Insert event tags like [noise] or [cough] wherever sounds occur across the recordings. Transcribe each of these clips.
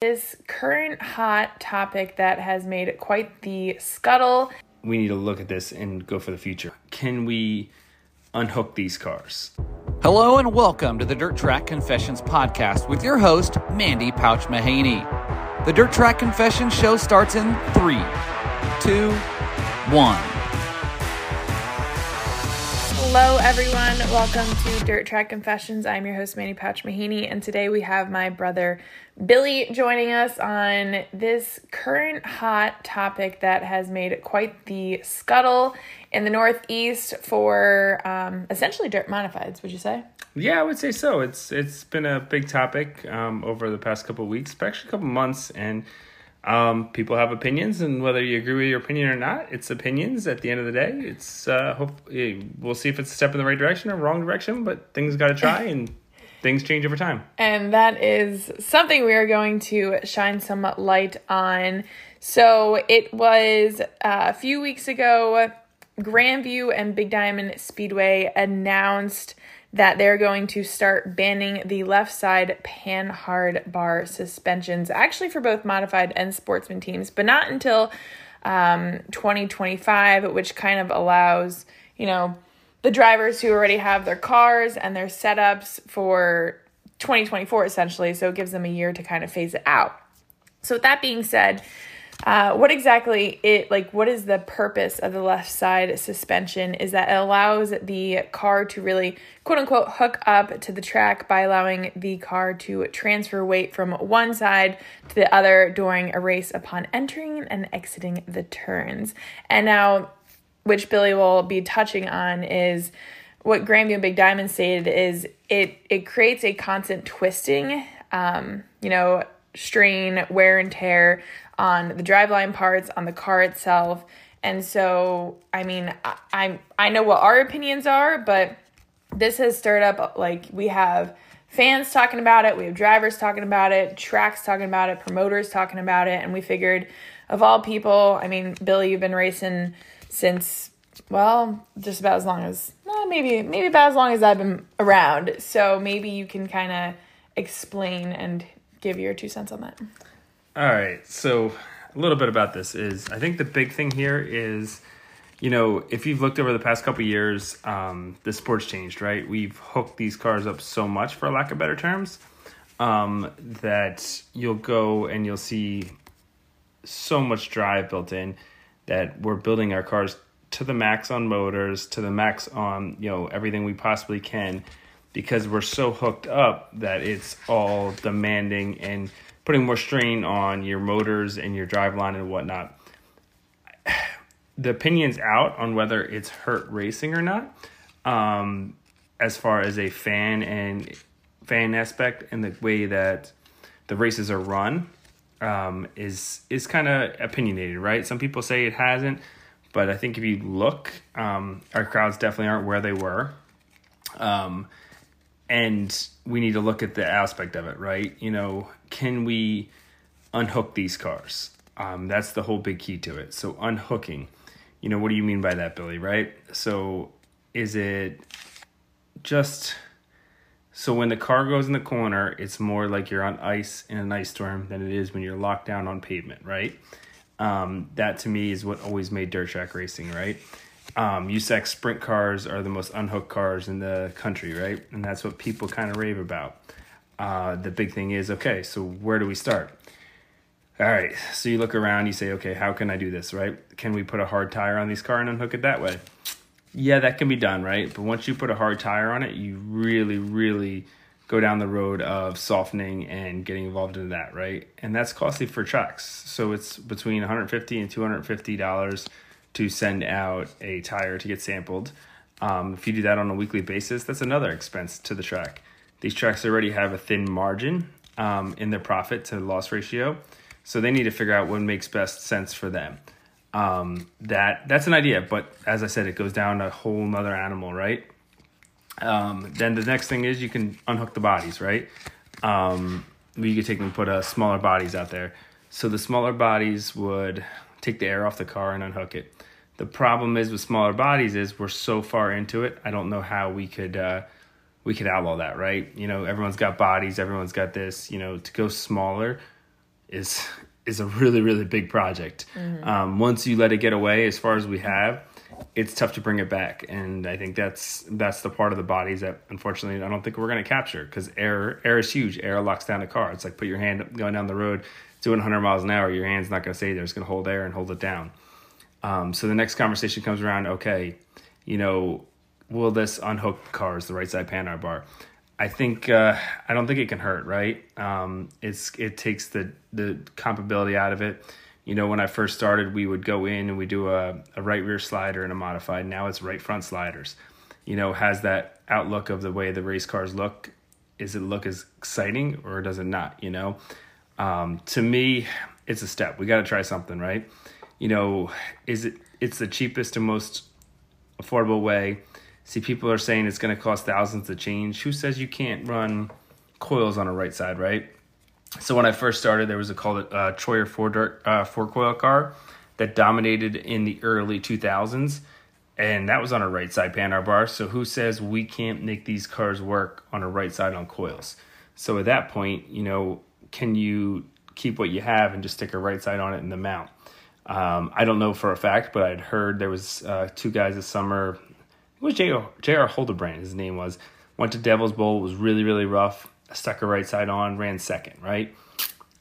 This current hot topic that has made quite the scuttle. We need to look at this and go for the future. Can we unhook these cars? Hello and welcome to the Dirt Track Confessions podcast with your host, Mandy Pouch Mahaney. The Dirt Track Confessions show starts in three, two, one. Hello, everyone. Welcome to Dirt Track Confessions. I'm your host, Manny Pouch Mahaney, and today we have my brother Billy joining us on this current hot topic that has made quite the scuttle in the Northeast for um, essentially dirt modifieds. Would you say? Yeah, I would say so. It's it's been a big topic um, over the past couple weeks, actually a couple months, and um, people have opinions, and whether you agree with your opinion or not, it's opinions. At the end of the day, it's uh, hope we'll see if it's a step in the right direction or wrong direction. But things got to try, and [laughs] things change over time. And that is something we are going to shine some light on. So it was uh, a few weeks ago. Grandview and Big Diamond Speedway announced that they're going to start banning the left side panhard bar suspensions, actually for both modified and sportsman teams, but not until um, 2025, which kind of allows, you know, the drivers who already have their cars and their setups for 2024 essentially. So it gives them a year to kind of phase it out. So, with that being said, uh, what exactly it like what is the purpose of the left side suspension is that it allows the car to really quote unquote hook up to the track by allowing the car to transfer weight from one side to the other during a race upon entering and exiting the turns. And now which billy will be touching on is what Grandview and Big Diamond stated is it it creates a constant twisting, um, you know, strain, wear and tear on the driveline parts, on the car itself. And so, I mean, I, I, I know what our opinions are, but this has stirred up like we have fans talking about it, we have drivers talking about it, tracks talking about it, promoters talking about it, and we figured of all people, I mean, Billy, you've been racing since well, just about as long as well, maybe maybe about as long as I've been around. So maybe you can kind of explain and give your two cents on that. All right. So a little bit about this is I think the big thing here is, you know, if you've looked over the past couple years, um, the sport's changed, right? We've hooked these cars up so much, for lack of better terms, um, that you'll go and you'll see so much drive built in that we're building our cars to the max on motors, to the max on you know everything we possibly can, because we're so hooked up that it's all demanding and putting more strain on your motors and your driveline and whatnot. [sighs] The opinion's out on whether it's hurt racing or not, um, as far as a fan and fan aspect and the way that the races are run um, is is kind of opinionated, right? Some people say it hasn't. But I think if you look, um, our crowds definitely aren't where they were. Um, and we need to look at the aspect of it, right? You know, can we unhook these cars? Um, that's the whole big key to it. So, unhooking, you know, what do you mean by that, Billy, right? So, is it just so when the car goes in the corner, it's more like you're on ice in an ice storm than it is when you're locked down on pavement, right? Um, that to me is what always made dirt track racing, right? Um, USAC sprint cars are the most unhooked cars in the country, right? And that's what people kind of rave about. Uh, the big thing is okay, so where do we start? All right, so you look around, you say, okay, how can I do this, right? Can we put a hard tire on these car and unhook it that way? Yeah, that can be done, right? But once you put a hard tire on it, you really, really go down the road of softening and getting involved in that, right? And that's costly for trucks. So it's between 150 and 250 dollars to send out a tire to get sampled. Um, if you do that on a weekly basis, that's another expense to the track. These tracks already have a thin margin um, in their profit to loss ratio, so they need to figure out what makes best sense for them. Um, that that's an idea, but as I said, it goes down a whole nother animal, right? Um, then the next thing is you can unhook the bodies, right? Um, you could take and put uh, smaller bodies out there. So the smaller bodies would take the air off the car and unhook it. The problem is with smaller bodies is we're so far into it. I don't know how we could uh, we could outlaw that, right? You know, everyone's got bodies, everyone's got this. You know, to go smaller is is a really really big project. Um, once you let it get away, as far as we have, it's tough to bring it back, and I think that's that's the part of the bodies that unfortunately I don't think we're going to capture because air air is huge. Air locks down a car. It's like put your hand going down the road doing 100 miles an hour. Your hand's not going to stay there. It's going to hold air and hold it down. Um, so the next conversation comes around. Okay, you know, will this unhook cars the right side panhard bar? I think uh, I don't think it can hurt, right? Um, it's it takes the the compatibility out of it. You know, when I first started, we would go in and we do a, a right rear slider and a modified. Now it's right front sliders. You know, has that outlook of the way the race cars look. Is it look as exciting or does it not? You know, um, to me, it's a step. We got to try something, right? You know, is it? It's the cheapest and most affordable way. See, people are saying it's going to cost thousands to change. Who says you can't run coils on a right side, right? So when I first started, there was a called uh, Troyer four dirt uh, four coil car that dominated in the early 2000s, and that was on a right side panhard bar. So who says we can't make these cars work on a right side on coils? So at that point, you know, can you keep what you have and just stick a right side on it in the mount? Um, I don't know for a fact, but I'd heard there was uh, two guys this summer. It was J.R. Holderbrand, his name was. Went to Devil's Bowl, was really, really rough. Stuck a right side on, ran second, right?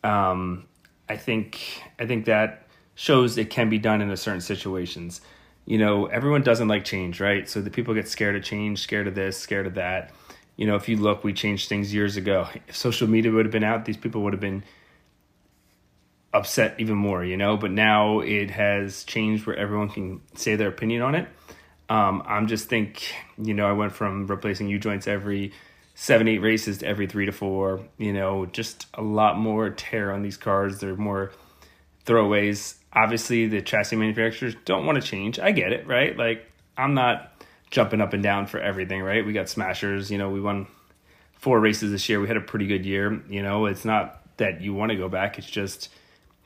Um, I think I think that shows it can be done in a certain situations. You know, everyone doesn't like change, right? So the people get scared of change, scared of this, scared of that. You know, if you look, we changed things years ago. If social media would have been out, these people would have been upset even more, you know. But now it has changed where everyone can say their opinion on it. Um, I'm just think, you know, I went from replacing U joints every seven, eight races to every three to four. You know, just a lot more tear on these cars. They're more throwaways. Obviously, the chassis manufacturers don't want to change. I get it, right? Like, I'm not jumping up and down for everything, right? We got smashers. You know, we won four races this year. We had a pretty good year. You know, it's not that you want to go back. It's just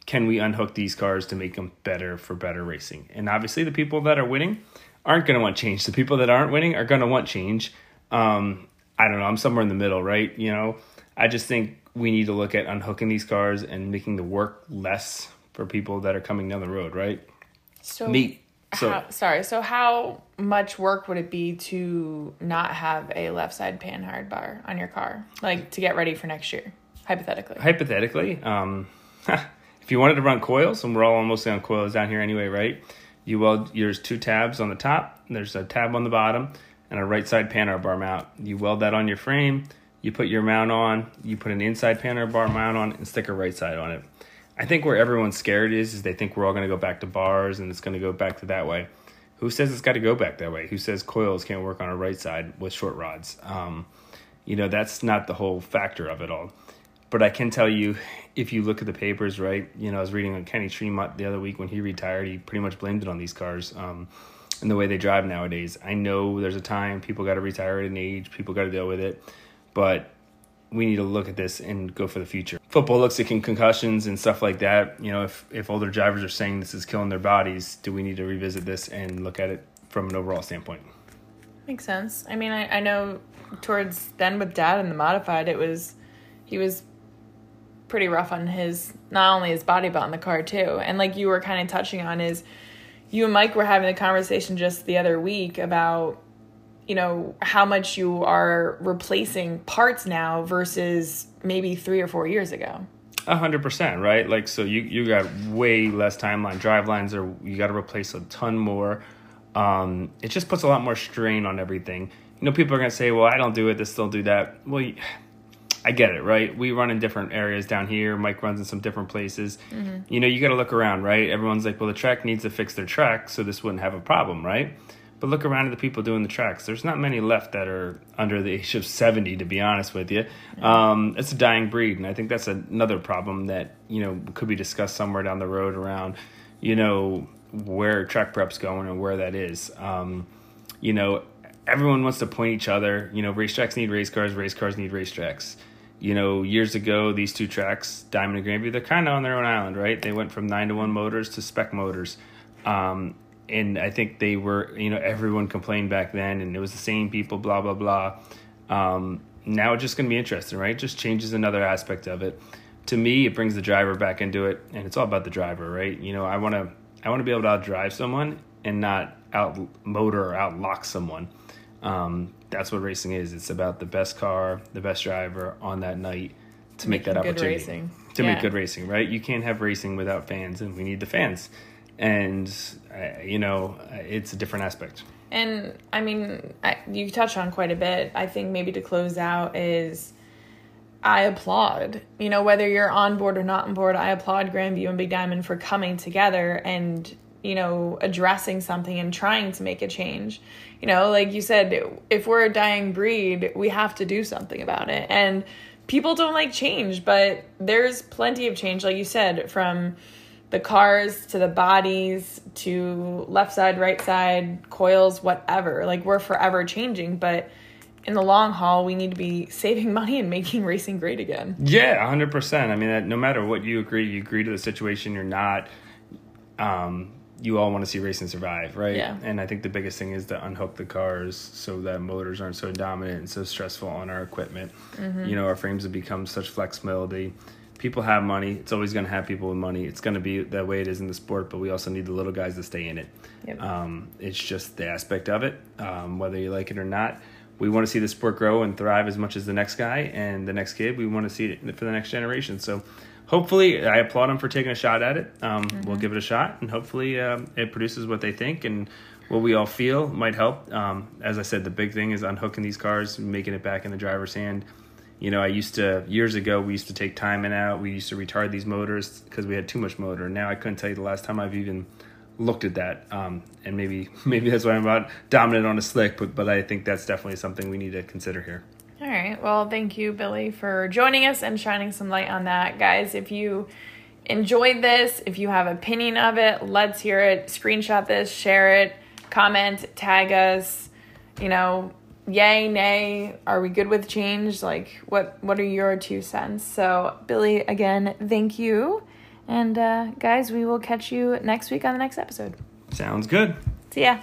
can we unhook these cars to make them better for better racing? And obviously, the people that are winning aren't going to want change. The people that aren't winning are going to want change. Um, I don't know. I'm somewhere in the middle, right? You know, I just think we need to look at unhooking these cars and making the work less for people that are coming down the road, right? So Me. So how, sorry. So how much work would it be to not have a left side panhard bar on your car, like to get ready for next year, hypothetically? hypothetically, um, [laughs] if you wanted to run coils, and we're all mostly on coils down here anyway, right? You weld. There's two tabs on the top. There's a tab on the bottom, and a right side panhard bar mount. You weld that on your frame. You put your mount on. You put an inside panhard bar mount on, and stick a right side on it. I think where everyone's scared is, is they think we're all going to go back to bars and it's going to go back to that way. Who says it's got to go back that way? Who says coils can't work on a right side with short rods? Um, you know, that's not the whole factor of it all. But I can tell you, if you look at the papers, right? You know, I was reading on Kenny Tremont the other week when he retired. He pretty much blamed it on these cars um, and the way they drive nowadays. I know there's a time people got to retire at an age, people got to deal with it, but we need to look at this and go for the future. Football looks at con- concussions and stuff like that. You know, if if older drivers are saying this is killing their bodies, do we need to revisit this and look at it from an overall standpoint? Makes sense. I mean, I, I know towards then with dad and the modified, it was he was pretty rough on his not only his body but on the car too. And like you were kind of touching on is you and Mike were having a conversation just the other week about you know how much you are replacing parts now versus maybe three or four years ago. A hundred percent, right? Like, so you you got way less timeline. Drive lines are you got to replace a ton more. Um, it just puts a lot more strain on everything. You know, people are gonna say, "Well, I don't do it. This don't do that." Well, I get it, right? We run in different areas down here. Mike runs in some different places. You know, you got to look around, right? Everyone's like, "Well, the track needs to fix their track, so this wouldn't have a problem, right?" But look around at the people doing the tracks. There's not many left that are under the age of 70, to be honest with you. Um, it's a dying breed, and I think that's another problem that you know could be discussed somewhere down the road around, you know, where track prep's going and where that is. Um, you know, everyone wants to point each other. You know, racetracks need race cars, race cars need racetracks. You know, years ago, these two tracks, Diamond and Grandview, they're kind of on their own island, right? They went from nine to one motors to spec motors. Um, and I think they were, you know, everyone complained back then, and it was the same people, blah blah blah. Um, now it's just going to be interesting, right? Just changes another aspect of it. to me, it brings the driver back into it, and it's all about the driver, right? You know, I want to I want to be able to outdrive someone and not out motor or outlock someone. Um, that's what racing is. It's about the best car, the best driver on that night to make that Making opportunity racing. to Yeah. make good racing, right? You can't have racing without fans, and we need the fans. And uh, you know, it's a different aspect. And I mean, I, you touched on quite a bit. I think maybe to close out is I applaud, you know, whether you're on board or not on board, I applaud Grandview and Big Diamond for coming together and, you know, addressing something and trying to make a change. You know, like you said, if we're a dying breed, we have to do something about it. And people don't like change, but there's plenty of change, like you said, from the cars to the bodies to left side, right side, coils, whatever. Like we're forever changing, but in the long haul, we need to be [laughs] saving money and making racing great again. Yeah, hundred percent. I mean, no matter what you agree, you agree to the situation. You're not. Um, you all want to see racing survive, right? Yeah. And I think the biggest thing is to unhook the cars so that motors aren't so dominant and so stressful on our equipment. You know, our frames have become such flexibility. People have money. It's always going to have people with money. It's going to be that way it is in the sport, but we also need the little guys to stay in it. Yep. Um, it's just the aspect of it, um, whether you like it or not. We want to see the sport grow and thrive as much as the next guy and the next kid. We want to see it for the next generation. So, hopefully, I applaud them for taking a shot at it. Um, We'll give it a shot, and hopefully, um, it produces what they think and what we all feel might help. Um, as I said, the big thing is unhooking these cars, making it back in the driver's hand. You know, I used to years ago. We used to take timing out. We used to retard these motors because we had too much motor. Now I couldn't tell you the last time I've even looked at that. Um, and maybe [laughs] maybe that's why I'm about dominant on a slick. But but I think that's definitely something we need to consider here. All right. Well, thank you, Billy, for joining us and shining some light on that. Guys, if you enjoyed this, if you have an opinion of it, let's hear it. Screenshot this, share it, comment, tag us. You know, yay, nay, are we good with change? Like what what are your two cents? So, Billy, again, thank you. And uh, guys, we will catch you next week on the next episode. Sounds good. See ya.